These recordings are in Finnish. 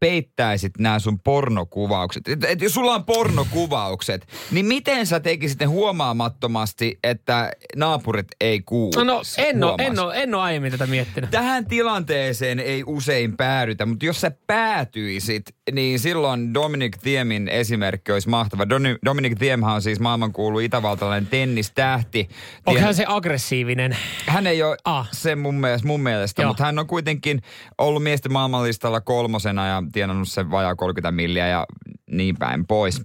peittäisit nämä sun pornokuvaukset? Et, et jos sulla on pornokuvaukset, niin miten sä tekisit ne huomaamattomasti, että naapurit ei kuulu? No en ole, en, ole, en ole aiemmin tätä miettinyt. Tähän tilanteeseen ei usein päädytä, mutta jos sä päätyisit, niin silloin Dominic Thiemin esimerkki olisi mahtava. Dominic Thiemhan on siis maailmankuulu itävaltalainen tennistähti. Onko hän se aggressiivinen? Hän ei ole ah. se mun mielestä, mun mielestä mutta hän on kuitenkin ollut miesten maailmanlistalla kolmosena ja tienannut sen vajaa 30 milliä ja niin päin pois.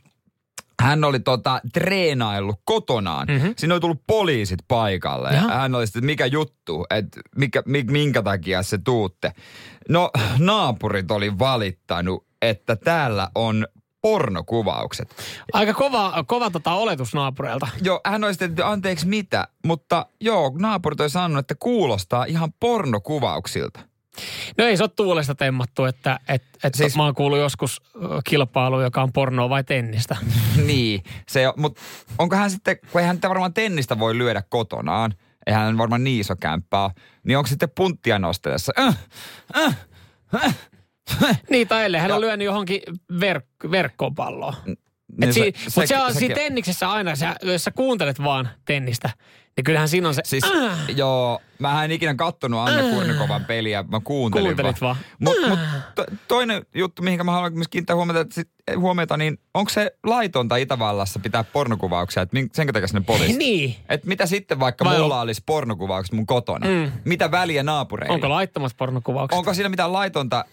Hän oli tota, treenaillut kotonaan. Mm-hmm. Siinä oli tullut poliisit paikalle. Ja hän oli sitten, että mikä juttu, että mikä, minkä takia se tuutte. No naapurit oli valittanut, että täällä on pornokuvaukset. Aika kova, kova tota oletus naapureilta. Joo, hän olisi että anteeksi mitä, mutta joo, naapurit oli sanonut, että kuulostaa ihan pornokuvauksilta. No ei se ole tuulesta temmattu, että et, et siis, mä oon kuullut joskus kilpailu, joka on pornoa vai tennistä. niin, se, mutta onko hän sitten, kun eihän varmaan tennistä voi lyödä kotonaan, eihän hän varmaan niin iso kämppää, niin onko sitten punttia nostellessa? Äh, äh, äh, niin, tai ellei hän on lyönyt johonkin verk- verkkoon palloa. Niin si- mutta se on se, siinä tenniksessä aina, sä, jos sä kuuntelet vaan tennistä, niin kyllähän siinä on se... Siis, äh. joo, mä en ikinä kattonut Anna äh. Kurnikovan peliä, mä kuuntelin Kuuntelit vaan. Mutta äh. mut to, toinen juttu, mihin mä haluan myös kiinnittää huomiota, että sit, huomiota, niin onko se laitonta Itävallassa pitää pornokuvauksia, että sen takia sinne poliisi? Niin. Et mitä sitten vaikka Vai mulla on... olisi pornokuvaukset mun kotona? Mm. Mitä väliä naapureille? Onko laittomat pornokuvaukset? Onko siinä mitään laitonta,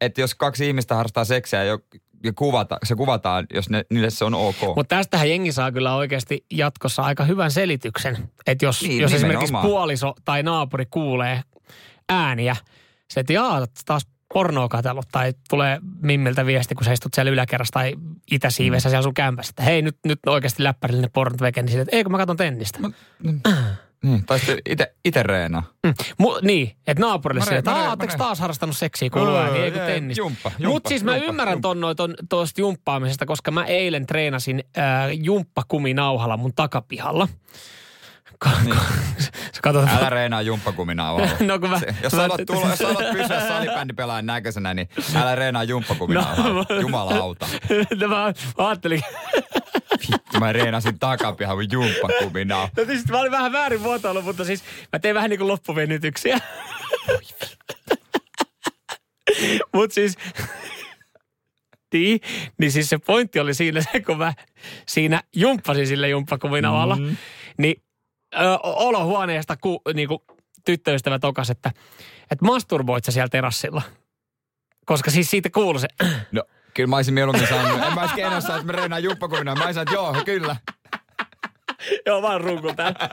että jos kaksi ihmistä harrastaa seksiä ja ja kuvata, se kuvataan, jos ne, niille se on ok. Mutta tästähän jengi saa kyllä oikeasti jatkossa aika hyvän selityksen. Että jos, niin, jos esimerkiksi puoliso tai naapuri kuulee ääniä, se, että jaa, taas pornoa katsellut tai tulee mimmiltä viesti, kun sä istut siellä yläkerrassa tai itäsiivessä mm. siellä sun kämpässä, että hei nyt, nyt oikeasti läppärillinen pornot veke, niin sille, että ei kun mä katson tennistä. Mä, niin, tai sitten ite, ite reena. Mm. Mu, niin, että naapurille se, että ootteko taas harrastanut seksiä kuuluu ääni, ei kun tennistä. Jumppa, jumppa, Mutta siis mä jumppa, ymmärrän ton noin tuosta jumppaamisesta, koska mä eilen treenasin äh, jumppakuminauhalla mun takapihalla. Niin. Älä reenaa jumppakuminauhalla. no, kun mä, se, jos, mä, haluat tulla, jos haluat pysyä salibändipelaajan näköisenä, niin älä reenaa jumppakuminauhalla. No, Jumalauta. No, mä, mä ajattelin, Vittu, mä reenasin takapihan mun jumppakuminaa. No siis mä olin vähän väärin muotoilu, mutta siis mä tein vähän niinku loppuvenytyksiä. Mut siis... niin, niin siis se pointti oli siinä se, kun mä siinä jumppasin sille jumppakuminavalla, mm. niin ö, olohuoneesta ku, niinku, tyttöystävä tokas, että, että masturboit sä siellä terassilla. Koska siis siitä kuuluu se... No Kyllä mä olisin mieluummin sanonut. En mä olisi keinossa, että me reinaan juppakuvina. Mä olisin että joo, kyllä. joo, vaan runkun täällä.